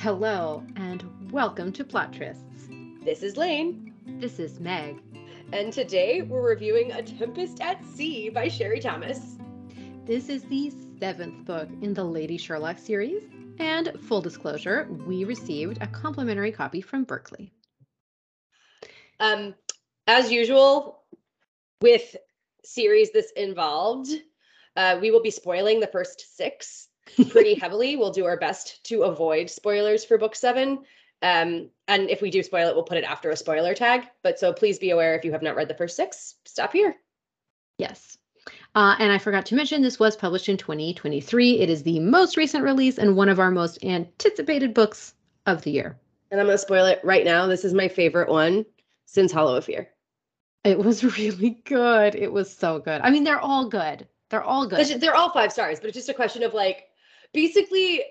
Hello, and welcome to Plot Trysts. This is Lane. This is Meg. And today we're reviewing A Tempest at Sea by Sherry Thomas. This is the seventh book in the Lady Sherlock series. And full disclosure, we received a complimentary copy from Berkley. Um, as usual, with series this involved, uh, we will be spoiling the first six pretty heavily. We'll do our best to avoid spoilers for book seven. Um, and if we do spoil it, we'll put it after a spoiler tag. But so please be aware if you have not read the first six, stop here. Yes. Uh, and I forgot to mention this was published in 2023. It is the most recent release and one of our most anticipated books of the year. And I'm going to spoil it right now. This is my favorite one since Hollow of Fear. It was really good. It was so good. I mean, they're all good. They're all good. They're all five stars, but it's just a question of like, basically,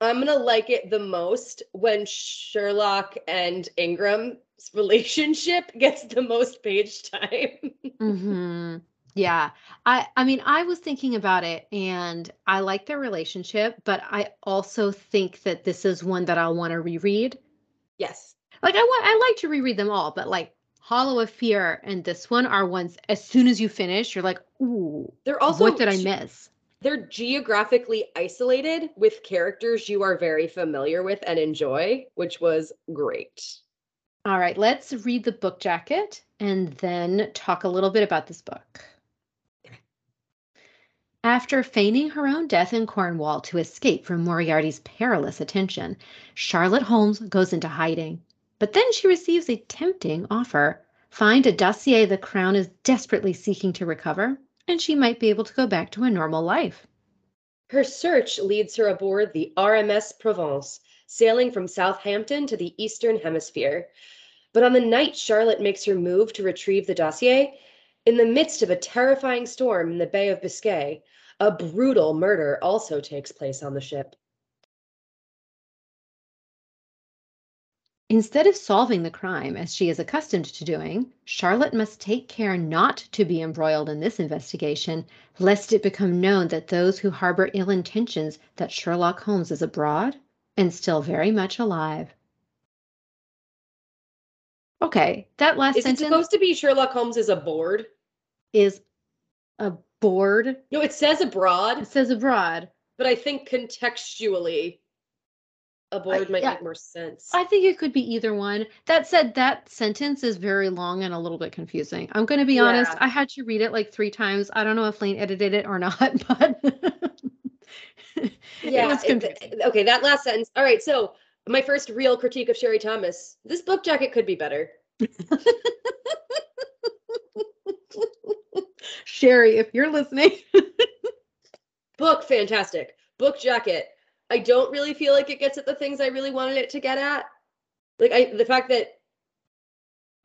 I'm gonna like it the most when Sherlock and Ingram's relationship gets the most page time. mm-hmm. Yeah. I I mean, I was thinking about it and I like their relationship, but I also think that this is one that I'll want to reread. Yes. Like I want I like to reread them all, but like Hollow of Fear and this one are ones as soon as you finish, you're like, ooh, they're also what did I miss? They're geographically isolated with characters you are very familiar with and enjoy, which was great. All right, let's read the book jacket and then talk a little bit about this book. After feigning her own death in Cornwall to escape from Moriarty's perilous attention, Charlotte Holmes goes into hiding. But then she receives a tempting offer find a dossier the Crown is desperately seeking to recover, and she might be able to go back to a normal life. Her search leads her aboard the RMS Provence, sailing from Southampton to the Eastern Hemisphere. But on the night Charlotte makes her move to retrieve the dossier, in the midst of a terrifying storm in the Bay of Biscay, a brutal murder also takes place on the ship. Instead of solving the crime as she is accustomed to doing, Charlotte must take care not to be embroiled in this investigation, lest it become known that those who harbor ill intentions that Sherlock Holmes is abroad and still very much alive. Okay, that last is sentence it supposed to be Sherlock Holmes is aboard? Is aboard? No, it says abroad. It says abroad, but I think contextually aboard might yeah, make more sense. I think it could be either one. That said, that sentence is very long and a little bit confusing. I'm going to be yeah. honest. I had to read it like three times. I don't know if Lane edited it or not, but yeah. It, okay, that last sentence. All right, so my first real critique of Sherry Thomas. This book jacket could be better. Sherry, if you're listening. book fantastic. Book jacket I don't really feel like it gets at the things I really wanted it to get at. Like I the fact that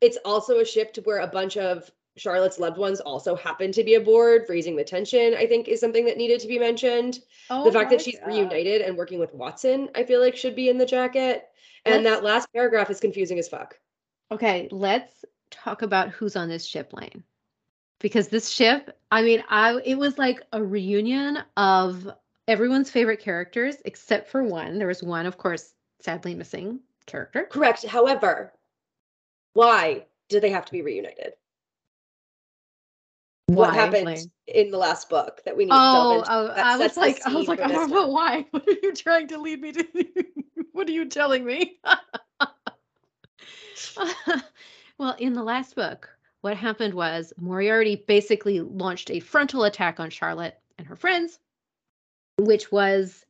it's also a ship to where a bunch of Charlotte's loved ones also happen to be aboard, raising the tension, I think is something that needed to be mentioned. Oh, the fact that she's reunited and working with Watson, I feel like should be in the jacket. And let's, that last paragraph is confusing as fuck. Okay, let's talk about who's on this ship lane. Because this ship, I mean, I it was like a reunion of everyone's favorite characters except for one. There was one, of course, sadly missing character. Correct. However, why did they have to be reunited? Why? What happened in the last book that we need oh, to delve oh, into? Oh, I was like, I was like, I don't know why. What are you trying to lead me to? what are you telling me? well, in the last book, what happened was Moriarty basically launched a frontal attack on Charlotte and her friends which was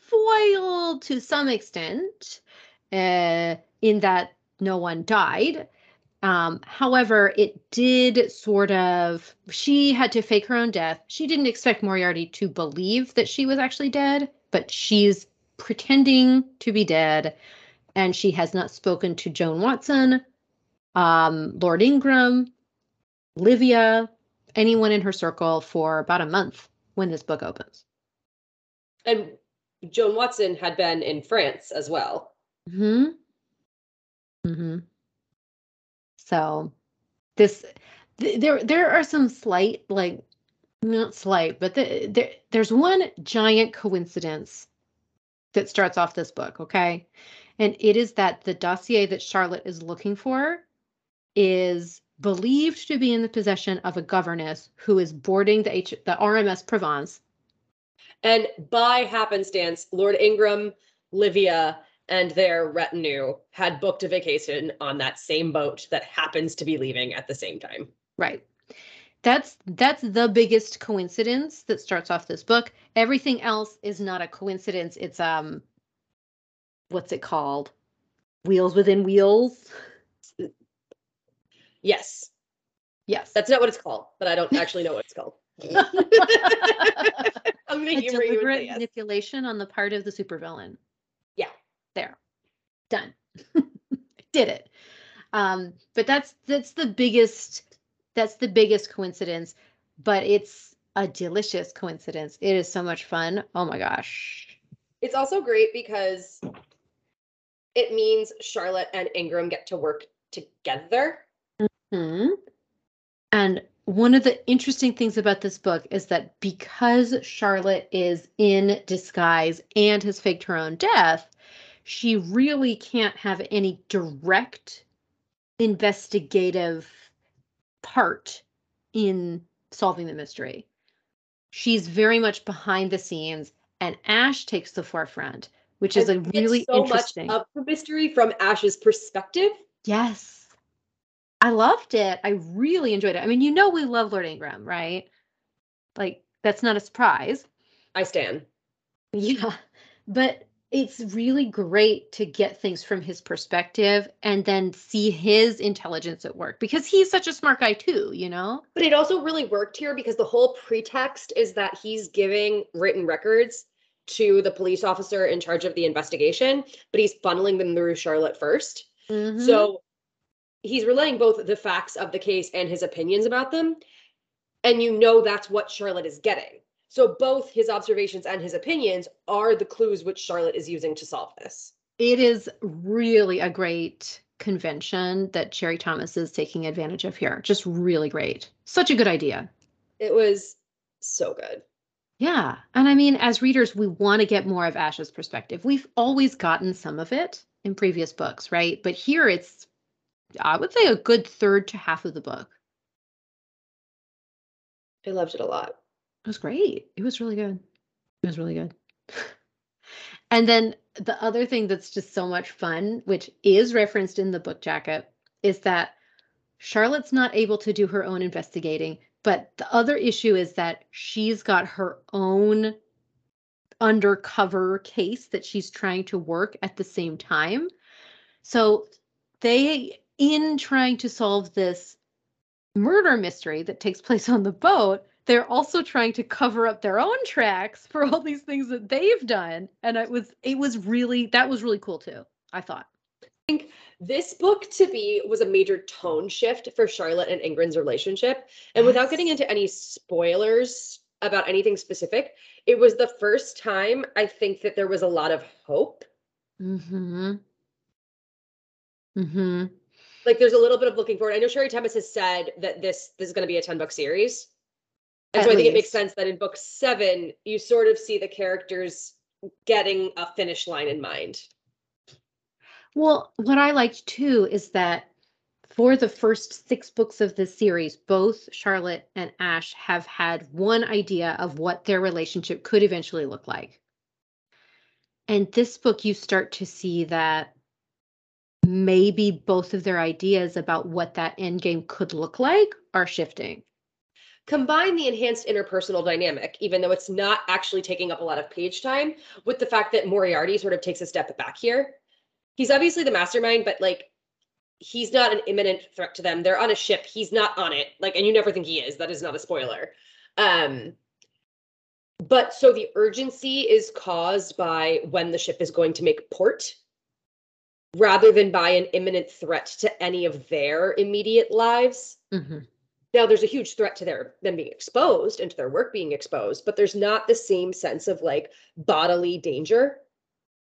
foiled to some extent uh, in that no one died. Um, however, it did sort of, she had to fake her own death. She didn't expect Moriarty to believe that she was actually dead, but she's pretending to be dead. And she has not spoken to Joan Watson, um, Lord Ingram, Livia, anyone in her circle for about a month when this book opens and Joan Watson had been in France as well. Hmm. Hmm. So, this th- there there are some slight like not slight, but the, there there's one giant coincidence that starts off this book, okay? And it is that the dossier that Charlotte is looking for is believed to be in the possession of a governess who is boarding the H- the RMS Provence. And by happenstance, Lord Ingram, Livia, and their retinue had booked a vacation on that same boat that happens to be leaving at the same time. Right. That's that's the biggest coincidence that starts off this book. Everything else is not a coincidence. It's um what's it called? Wheels within wheels. Yes, Yes. that's not what it's called, but I don't actually know what it's called. I'm a humor you and deliberate yes. manipulation on the part of the supervillain. Yeah. There. Done. Did it. Um, but that's that's the biggest that's the biggest coincidence, but it's a delicious coincidence. It is so much fun. Oh my gosh. It's also great because it means Charlotte and Ingram get to work together. Hmm. And one of the interesting things about this book is that because Charlotte is in disguise and has faked her own death, she really can't have any direct investigative part in solving the mystery. She's very much behind the scenes, and Ash takes the forefront, which is a really so interesting. much of the mystery from Ash's perspective. Yes. I loved it. I really enjoyed it. I mean, you know we love Lord Ingram, right? Like that's not a surprise. I stand. Yeah. But it's really great to get things from his perspective and then see his intelligence at work because he's such a smart guy too, you know? But it also really worked here because the whole pretext is that he's giving written records to the police officer in charge of the investigation, but he's funneling them through Charlotte 1st Mhm. So he's relaying both the facts of the case and his opinions about them. And you know that's what Charlotte is getting. So both his observations and his opinions are the clues which Charlotte is using to solve this. it is really a great convention that Sherry Thomas is taking advantage of here. Just really great. Such a good idea. It was so good. Yeah. And I mean, as readers, we want to get more of Ash's perspective. We've always gotten some of it in previous books, right? But here it's, I would say, a good third to half of the book. I loved it a lot. It was great. It was really good. It was really good. and then the other thing that's just so much fun, which is referenced in the book jacket, is that Charlotte's not able to do her own investigating. But the other issue is that she's got her own undercover case that she's trying to work at the same time. So they, in trying to solve this murder mystery that takes place on the boat, they're also trying to cover up their own tracks for all these things that they've done. And it was it was really that was really cool too, I thought. I think this book to me was a major tone shift for Charlotte and Ingram's relationship. And without getting into any spoilers about anything specific, it was the first time I think that there was a lot of hope. Mm-hmm. Mm-hmm. Like there's a little bit of looking forward. I know Sherry Thomas has said that this this is going to be a 10 book series. And At so I think it makes sense that in book seven, you sort of see the characters getting a finish line in mind. Well, what I liked too is that for the first six books of this series, both Charlotte and Ash have had one idea of what their relationship could eventually look like. And this book, you start to see that maybe both of their ideas about what that end game could look like are shifting. combine the enhanced interpersonal dynamic, even though it's not actually taking up a lot of page time, with the fact that Moriarty sort of takes a step back here. He's obviously the mastermind, but like he's not an imminent threat to them. They're on a ship. He's not on it. Like, and you never think he is. That is not a spoiler. Um, but so the urgency is caused by when the ship is going to make port rather than by an imminent threat to any of their immediate lives Mhm. now there's a huge threat to their them being exposed and to their work being exposed but there's not the same sense of like bodily danger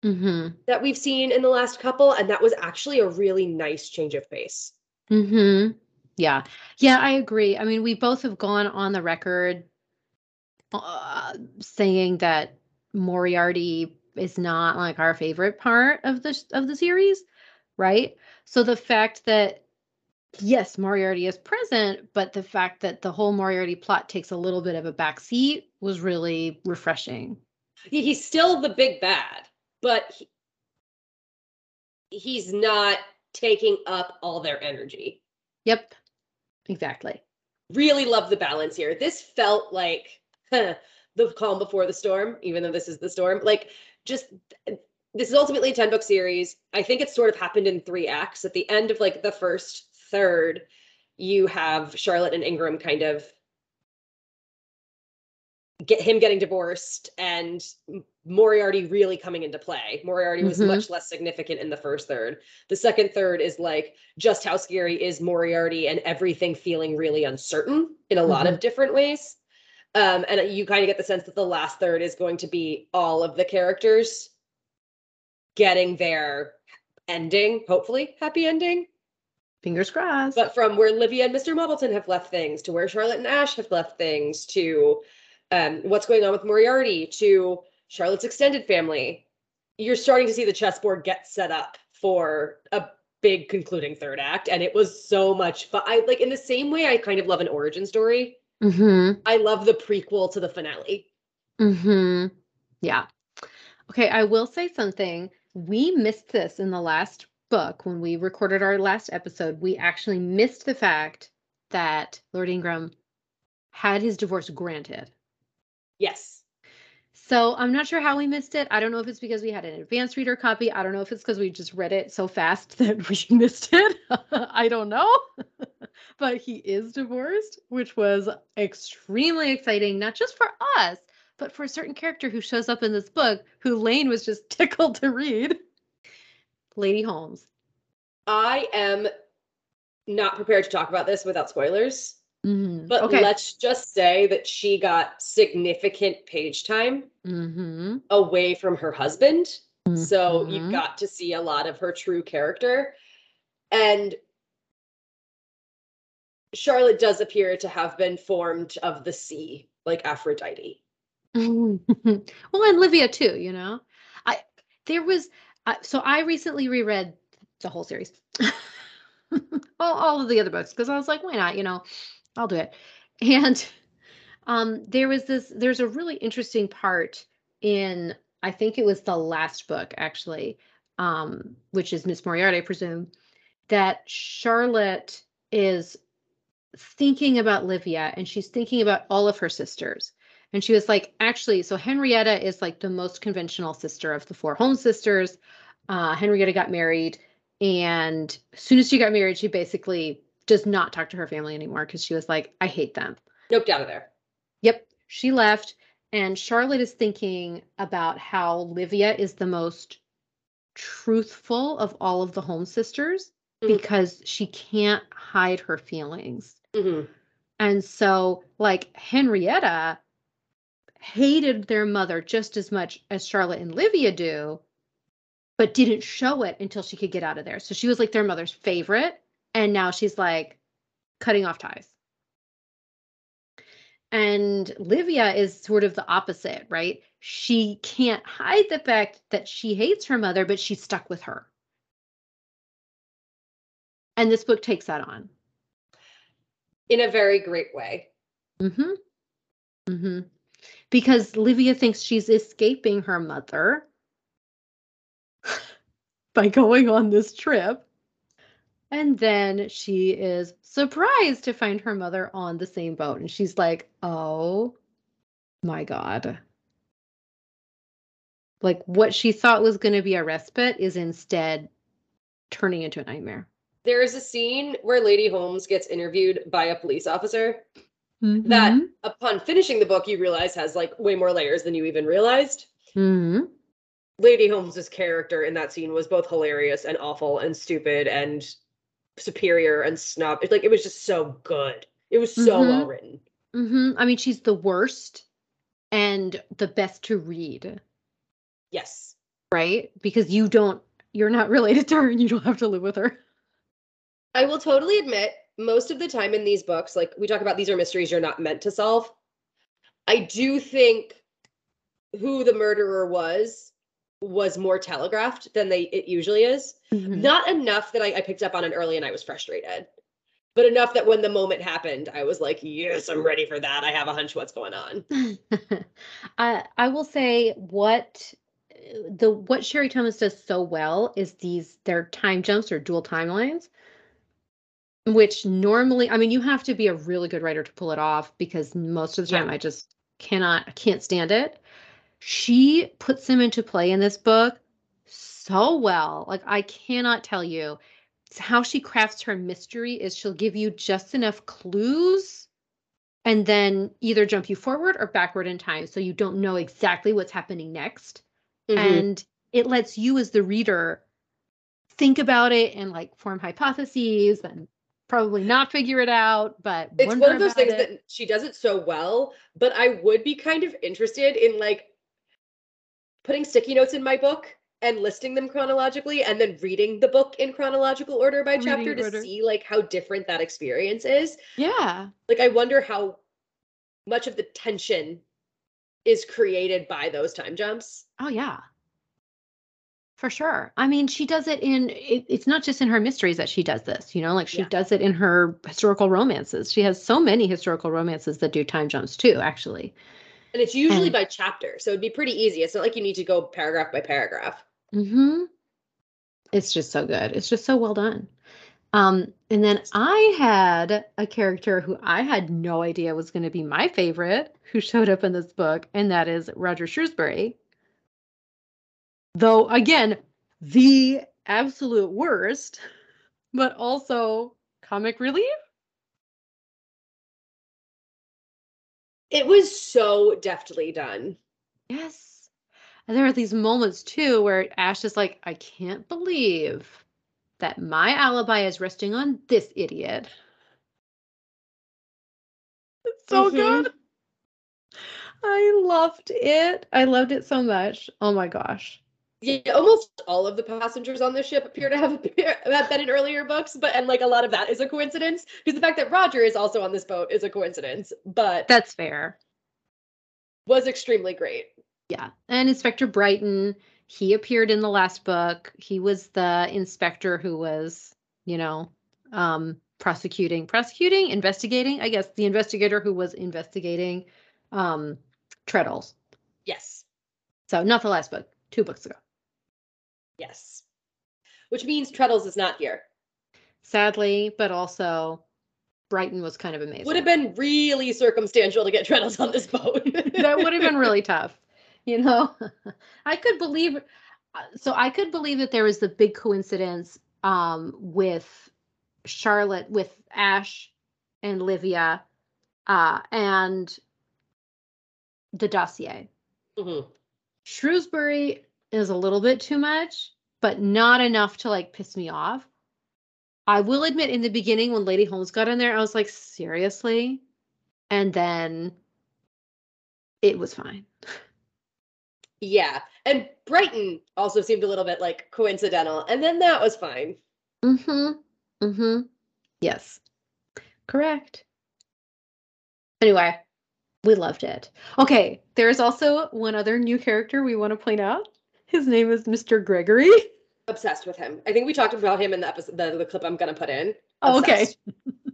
Mhm. that we've seen in the last couple and that was actually a really nice change of pace Mhm. Yeah. Yeah, I agree. I mean, we both have gone on the record uh, saying that Moriarty is not like our favorite part of the of the series, right? So the fact that yes, Moriarty is present, but the fact that the whole Moriarty plot takes a little bit of a backseat was really refreshing. He's still the big bad, but he, he's not taking up all their energy. Yep. Exactly. Really love the balance here. This felt like huh, the calm before the storm, even though this is the storm. Like just this is ultimately a 10 book series. I think it's sort of happened in three acts. At the end of like the first third, you have Charlotte and Ingram kind of get him getting divorced and Moriarty really coming into play. Moriarty was Mhm. much less significant in the first third. The second third is like just how scary is Moriarty and everything feeling really uncertain in a lot of different ways. Um, and you kind of get the sense that the last third is going to be all of the characters getting their ending, hopefully happy ending. Fingers crossed. But from where Livia and Mr. Marbleton have left things to where Charlotte and Ash have left things to um, what's going on with Moriarty to Charlotte's extended family, you're starting to see the chessboard get set up for a big concluding third act. And it was so much fun. I like in the same way I kind of love an origin story. Mm-hmm. I love the prequel to the finale. Mm-hmm. Yeah. Okay, I will say something. We missed this in the last book when we recorded our last episode. We actually missed the fact that Lord Ingram had his divorce granted. Yes. So I'm not sure how we missed it. I don't know if it's because we had an advanced reader copy. I don't know if it's because we just read it so fast that we missed it. I don't know. but he is divorced, which was extremely exciting, not just for us, but for a certain character who shows up in this book who Lane was just tickled to read. Lady Holmes. I am not prepared to talk about this without spoilers. Mhm. But okay. let's just say that she got significant page time hmm away from her husband. So you Mhm. got to see a lot of her true character. And Charlotte does appear to have been formed of the sea, like Aphrodite. well, and Livia too, you know. I there was uh, so I recently reread the whole series, all, all of the other books because I was like, why not? You know, I'll do it. And um, there was this. There's a really interesting part in I think it was the last book actually, um, which is Miss Moriarty, I presume, that Charlotte is thinking about Livia and she's thinking about all of her sisters. And she was like, actually, so Henrietta is like the most conventional sister of the four Holmes sisters. Uh, Henrietta got married, and as soon as she got married, she basically does not talk to her family anymore because she was like, I hate them. Nope, out of there. Yep, she left. And Charlotte is thinking about how Livia is the most truthful of all of the Holmes sisters Mhm. because she can't hide her feelings. Mhm. And so, like, Henrietta hated their mother just as much as Charlotte and Livia do, but didn't show it until she could get out of there. So she was like their mother's favorite. And now she's like cutting off ties. And Livia is sort of the opposite, right? She can't hide the fact that she hates her mother, but she's stuck with her. And this book takes that on. In a very great way. Mm-hmm. Mm-hmm. Because Livia thinks she's escaping her mother by going on this trip. And then she is surprised to find her mother on the same boat. And she's like, oh my God. Like what she thought was going to be a respite is instead turning into a nightmare. There is a scene where Lady Holmes gets interviewed by a police officer Mm-hmm. that, upon finishing the book, you realize has like way more layers than you even realized. hmm Lady Holmes's character in that scene was both hilarious and awful and stupid and superior and snob. It's like it was just so good. It was so Mhm. well written. hmm I mean, she's the worst and the best to read. Yes. right? Because you don't, you're not related to her and you don't have to live with her. I will totally admit, most of the time in these books, like we talk about, these are mysteries you're not meant to solve. I do think who the murderer was was more telegraphed than they it usually is. Mhm. Not enough that I, I picked up on it early and I was frustrated, but enough that when the moment happened, I was like, "Yes, I'm ready for that. I have a hunch what's going on." I I will say what the what Sherry Thomas does so well is these their time jumps or dual timelines, which normally I mean you have to be a really good writer to pull it off because most of the time Yeah. I just cannot I can't stand it. She puts them into play in this book so well. Like I cannot tell you how she crafts her mystery is she'll give you just enough clues and then either jump you forward or backward in time so you don't know exactly what's happening next Mhm. and it lets you as the reader think about it and like form hypotheses and probably not figure it out but it's one of those things it. that she does it so well, but I would be kind of interested in like putting sticky notes in my book and listing them chronologically and then reading the book in chronological order by chapter to order. see like how different that experience is. yeah Like I wonder how much of the tension is created by those time jumps. oh yeah for sure i mean she does it in it, it's not just in her mysteries that she does this you know like she Yeah. does it in her historical romances she has so many historical romances that do time jumps too actually And it's usually And- by chapter, so it'd be pretty easy. It's not like you need to go paragraph by paragraph. hmm It's just so good. It's just so well done. Um, and then I had a character who I had no idea was going to be my favorite who showed up in this book, and that is Roger Shrewsbury. Though, again, the absolute worst, but also comic relief. It was so deftly done. Yes. And there are these moments too where Ash is like, I can't believe that my alibi is resting on this idiot. It's so Mhm. good. I loved it. I loved it so much. Oh my gosh. Yeah, almost all of the passengers on this ship appear to have, appear, have been in earlier books, but and like a lot of that is a coincidence because the fact that Roger is also on this boat is a coincidence, but That's fair. was extremely great. Yeah. And Inspector Brighton, he appeared in the last book. He was the inspector who was, you know, um prosecuting, prosecuting, investigating, I guess the investigator who was investigating um Treadles. Yes, So not the last book, two books ago. Yes. Which means Treadles is not here. Sadly, but also Brighton was kind of amazing. Would have been really circumstantial to get Treadles on this boat. that would have been really tough you know i could believe uh, so i could believe that there was the big coincidence um with charlotte with ash and livia uh and the dossier Mhm. shrewsbury is a little bit too much but not enough to like piss me off i will admit in the beginning when lady holmes got in there i was like seriously and then it was fine Yeah, and Brighton also seemed a little bit like coincidental, and then that was fine. Mm-hmm. Mm-hmm. Yes. Correct. Anyway, we loved it. Okay, there's also one other new character we want to point out. His name is Mr. Gregory. Obsessed with him. I think we talked about him in the episode, the, the clip I'm gonna put in. Oh, okay. Obsessed.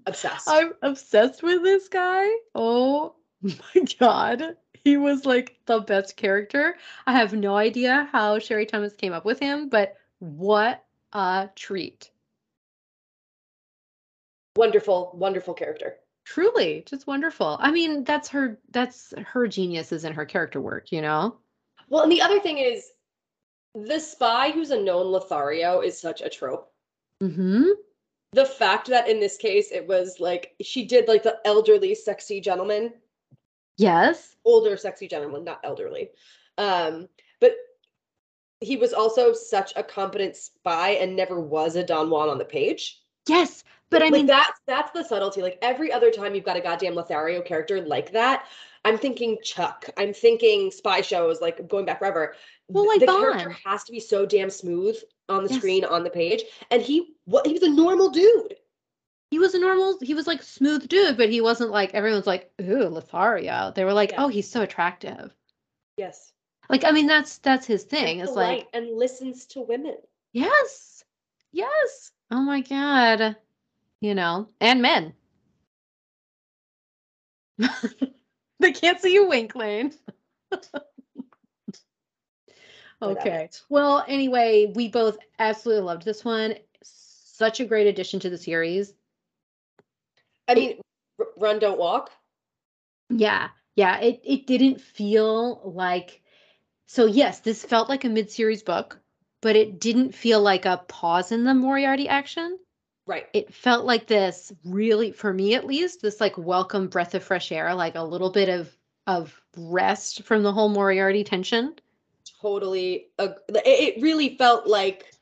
Obsessed. I'm obsessed with this guy. Oh my god. He was like the best character. I have no idea how Sherry Thomas came up with him, but what a treat. wonderful, wonderful character. Truly, just wonderful. I mean, that's her that's her genius is in her character work, you know? Well, and the other thing is, the spy who's a known Lothario is such a trope. Mm-hmm. The fact that in this case it was like she did like the elderly, sexy gentleman, Yes. older, sexy gentleman, not elderly. Um, but he was also such a competent spy and never was a Don Juan on the page. Yes. But I like mean that's that's the subtlety. Like every other time you've got a goddamn Lothario character like that, I'm thinking Chuck. I'm thinking spy shows, like going back forever. Well, like the character Bond. has to be so damn smooth on the Yes. screen, on the page. And he what he was a normal dude. he was a normal, he was like smooth dude, but he wasn't like everyone's like, ooh, Lothario. They were like, Yeah. oh, he's so attractive. Yes. Like, I mean, that's that's his thing. It's It's like, and listens to women. yes, yes. Oh my god. You know, and men. they can't see you wink, Lane. Whatever. Uh, okay. Well, anyway, we both absolutely loved this one. Such a great addition to the series. I mean, r- run, don't walk. Yeah. Yeah, it it didn't feel like so yes, this felt like a mid-series book, but it didn't feel like a pause in the Moriarty action. Right. It felt like this really for me at least, this like welcome breath of fresh air, like a little bit of of rest from the whole Moriarty tension. Totally. ag- it really felt like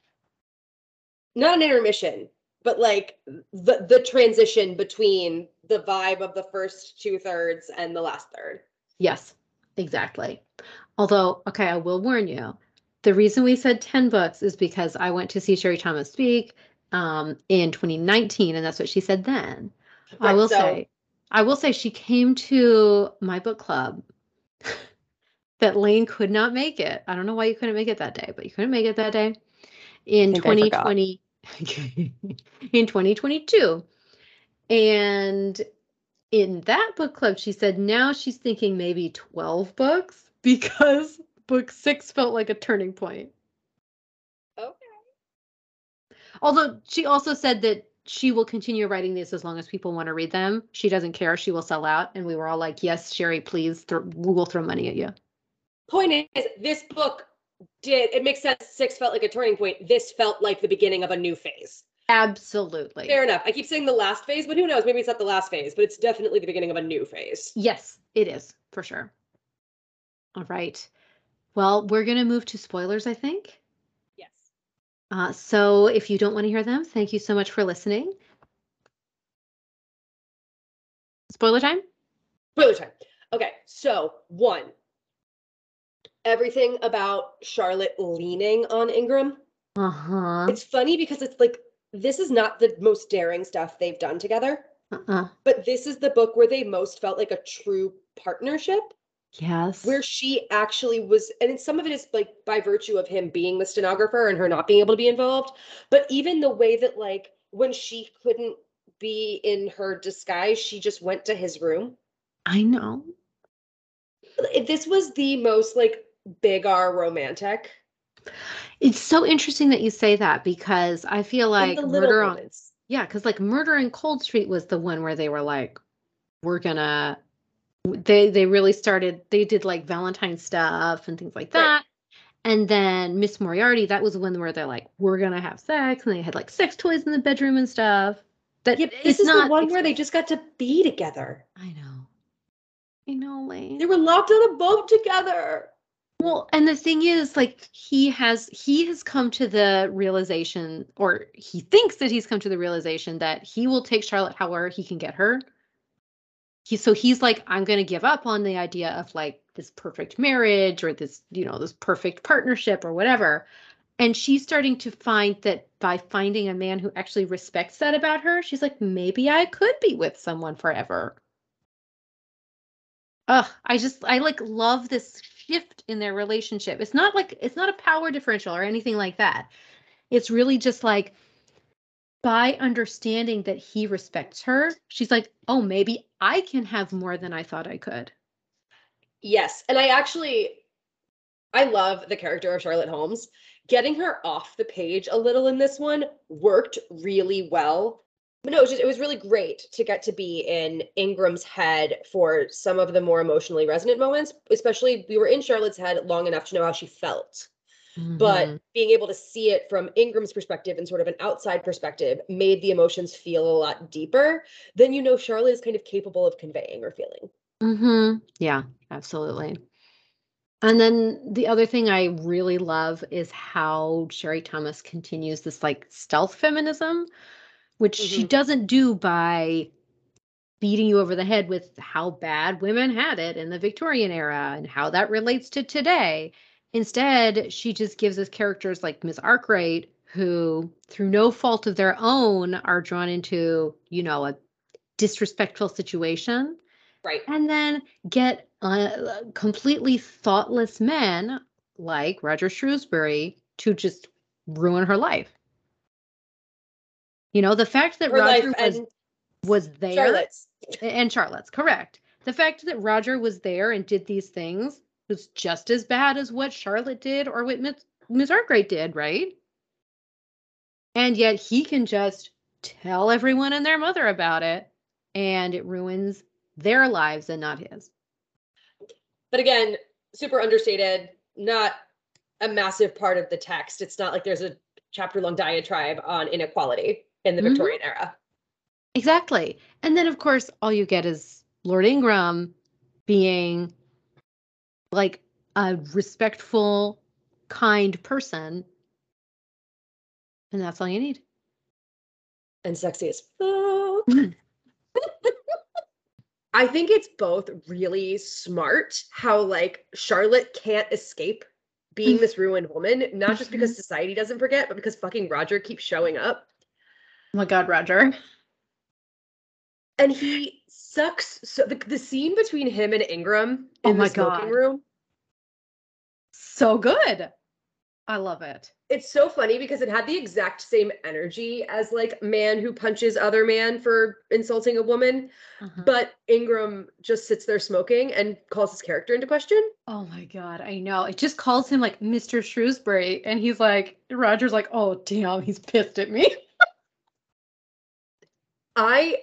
not an intermission, but like the the transition between the vibe of the first two thirds and the last third. Yes, exactly. Although, okay, I will warn you. The reason we said 10 books is because I went to see Sherry Thomas speak um, in 2019, and that's what she said then. I will so- say, I will say she came to my book club that Lane could not make it. I don't know why you couldn't make it that day, but you couldn't make it that day in think I forgot. 2020 in 2022. And in that book club, she said now she's thinking maybe 12 books because book six felt like a turning point. Okay. Although she also said that she will continue writing these as long as people want to read them. She doesn't care. She will sell out. And we were all like, yes, Sherry, please, thro- we will throw money at you. Point is, this book did it makes sense. Six felt like a turning point. This felt like the beginning of a new phase. Absolutely. Fair enough. I keep saying the last phase, but who knows? Maybe it's not the last phase, but it's definitely the beginning of a new phase. Yes, it is for sure. All right. Well, we're going to move to spoilers, I think. Yes. Uh, so if you don't want to hear them, thank you so much for listening. Spoiler time? Spoiler time. Okay, so one, everything about Charlotte leaning on Ingram. Uh huh. It's funny because it's like this is not the most daring stuff they've done together, Uh-uh. but this is the book where they most felt like a true partnership, Yes. where she actually was, and some of it is like by virtue of him being the stenographer and her not being able to be involved, but even the way that like when she couldn't be in her disguise, she just went to his room. I know. This was the most like big R romantic. It's so interesting that you say that because I feel like Murder on. Yeah, because like Murder in Cold Street was the one where they were like, we're gonna they they really started they did like Valentine stuff and things like Right. that. And then Miss Moriarty, that was the one where they're like, we're gonna have sex, and they had like sex toys in the bedroom and stuff. That Yeah, this is not the one where they just got to be together. I know. I know, Lane. They were locked on a boat together. Well, and the thing is, like, he has he has come to the realization, or he thinks that he's come to the realization that he will take Charlotte however he can get her. He so he's like, I'm gonna give up on the idea of like this perfect marriage or this, you know, this perfect partnership or whatever. And she's starting to find that by finding a man who actually respects that about her, she's like, maybe I could be with someone forever. Ugh, I just I like love this shift in their relationship. It's not like it's not a power differential or anything like that. It's really just like by understanding that he respects her, she's like, "Oh, maybe I can have more than I thought I could." Yes, and I actually I love the character of Charlotte Holmes. Getting her off the page a little in this one worked really well. But no, it was just it was really great to get to be in Ingram's head for some of the more emotionally resonant moments, especially we were in Charlotte's head long enough to know how she felt. but Mhm. being able to see it from Ingram's perspective and sort of an outside perspective made the emotions feel a lot deeper than you know Charlotte is kind of capable of conveying or feeling. Mm-hmm. Yeah, absolutely. And then the other thing I really love is how Sherry Thomas continues this like stealth feminism, which she Mhm. doesn't do by beating you over the head with how bad women had it in the Victorian era and how that relates to today. Instead, she just gives us characters like Miss Arkwright, who, through no fault of their own, are drawn into, you know, a disrespectful situation Right. and then get uh, completely thoughtless men like Roger Shrewsbury to just ruin her life. You know, the fact that Her Roger was was there Charlotte's. and Charlotte's correct. The fact that Roger was there and did these things was just as bad as what Charlotte did or what Miss, Miss Arkwright did, right? And yet he can just tell everyone and their mother about it, and it ruins their lives and not his. But again, super understated, not a massive part of the text. It's not like there's a chapter long diatribe on inequality in the Mhm. Victorian era. Exactly. And then, of course, all you get is Lord Ingram being like a respectful, kind person. And that's all you need. And sexy as fuck. Mm-hmm. I think it's both really smart how like Charlotte can't escape being mm-hmm. this ruined woman, not just because mm-hmm. society doesn't forget, but because fucking Roger keeps showing up. Oh my God, Roger. And he sucks. So the, the scene between him and Ingram Oh in my the smoking God. room, So good. I love it. it's so funny because it had the exact same energy as like man who punches other man for insulting a woman, Uh-huh. but Ingram just sits there smoking and calls his character into question. Oh my God, I know. It just calls him like Mr. Shrewsbury. And he's like, Roger's like, oh, damn, he's pissed at me. I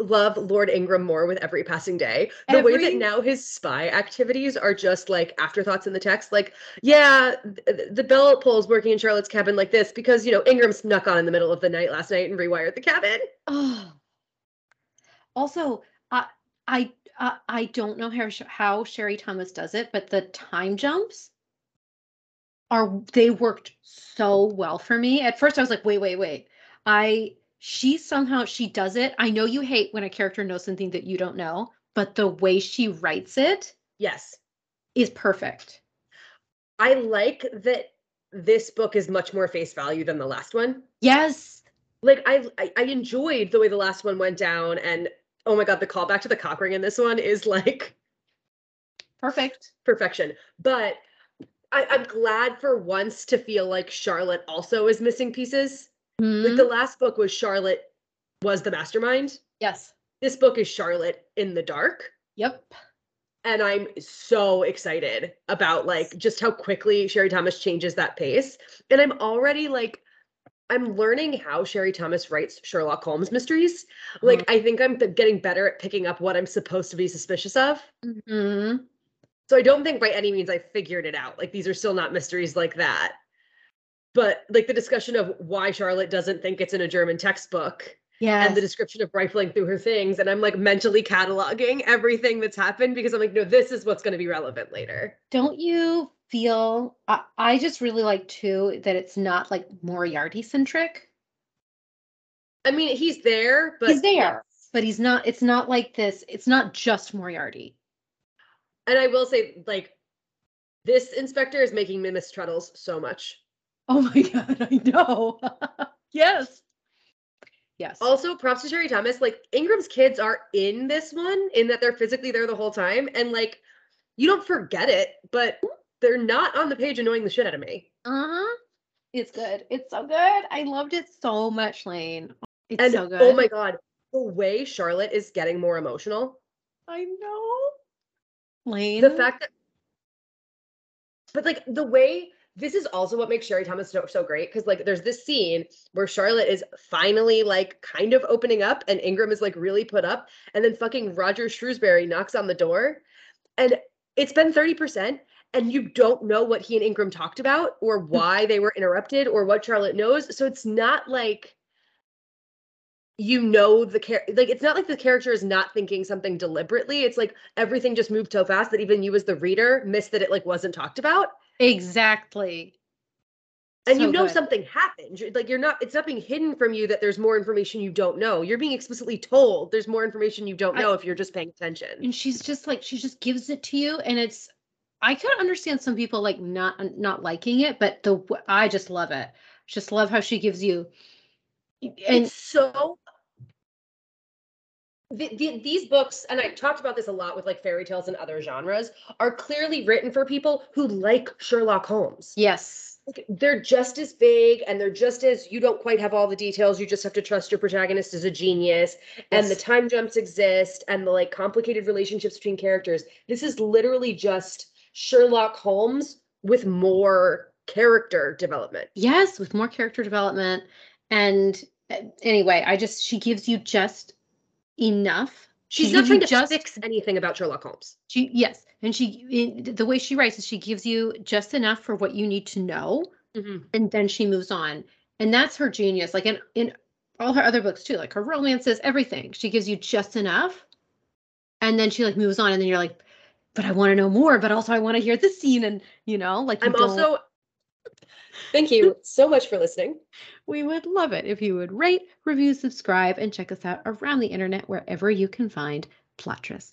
love Lord Ingram more with every passing day. The way that now his spy activities are just like afterthoughts in the text, like, yeah, th- the bell pull's working in Charlotte's cabin like this because, you know, Ingram snuck on in the middle of the night last night and rewired the cabin. Oh. Also, I I I, I don't know how how Sherry Thomas does it, but the time jumps are they worked so well for me. At first, I was like, wait, wait, wait. I she somehow she does it. I know you hate when a character knows something that you don't know, but the way she writes it Yes. is perfect. I like that this book is much more face value than the last one. Yes. Like I, I enjoyed the way the last one went down and oh my god, the callback to the cock ring in this one is like Perfect. perfection. But I, I'm glad for once to feel like Charlotte also is missing pieces. Like Mhm. the last book was Charlotte was the mastermind. yes. This book is Charlotte in the dark. Yep. And I'm so excited about like just how quickly Sherry Thomas changes that pace. And I'm already like, I'm learning how Sherry Thomas writes Sherlock Holmes mysteries. Like, I think I'm getting better at picking up what I'm supposed to be suspicious of. hmm So I don't think by any means I figured it out. Like these are still not mysteries like that. But like the discussion of why Charlotte doesn't think it's in a German textbook Yeah. and the description of rifling through her things and I'm like mentally cataloging everything that's happened because I'm like no this is what's going to be relevant later. Don't you feel? I, I just really like too that it's not like Moriarty centric. I mean he's there but He's there. but he's not. It's not like this. It's not just Moriarty. And I will say like this inspector is making me miss Treadles so much. Oh my god, I know. yes. Yes. Also, props to Sherry Thomas. Like Ingram's kids are in this one, in that they're physically there the whole time, and like you don't forget it, but they're not on the page annoying the shit out of me. uh-huh. It's good. It's so good. I loved it so much, Lane. It's and so good. oh my god, the way Charlotte is getting more emotional, I know. Lane. the fact that, but like the way this is also what makes Sherry Thomas so, so great because like there's this scene where Charlotte is finally like kind of opening up and Ingram is like really put up and then fucking Roger Shrewsbury knocks on the door and it's been 30% and you don't know what he and Ingram talked about or hmm. why they were interrupted or what Charlotte knows so it's not like you know the char- like it's not like the character is not thinking something deliberately it's like everything just moved so fast that even you as the reader missed that it like wasn't talked about exactly. and you know good. something happened You're- like you're not it's not being hidden from you that there's more information you don't know you're being explicitly told there's more information you don't I- know if you're just paying attention and she's just like she just gives it to you and it's i can understand some people like not not liking it but the I just love it just love how she gives you and it's so the, the, these books, and I talked about this a lot with like fairy tales and other genres, are clearly written for people who like Sherlock Holmes. Yes. Like, They're just as vague and they're just as you don't quite have all the details. You just have to trust your protagonist is a genius and the time jumps exist and the like complicated relationships between characters. This is literally just Sherlock Holmes with more character development. Yes, with more character development. And uh, anyway, I just she gives you just enough. She's not trying to just fix anything about Sherlock Holmes. she yes, and she in, the way she writes is she gives you just enough for what you need to know, mm-hmm. and then she moves on. And that's her genius. Like in in all her other books too, like her romances, everything. She gives you just enough, and then she like moves on, and then you're like, but I want to know more. But also I want to hear this scene, and you know, like you I'm also. Thank you so much for listening. We would love it if you would rate, review, subscribe, and check us out around the internet wherever you can find Plottress.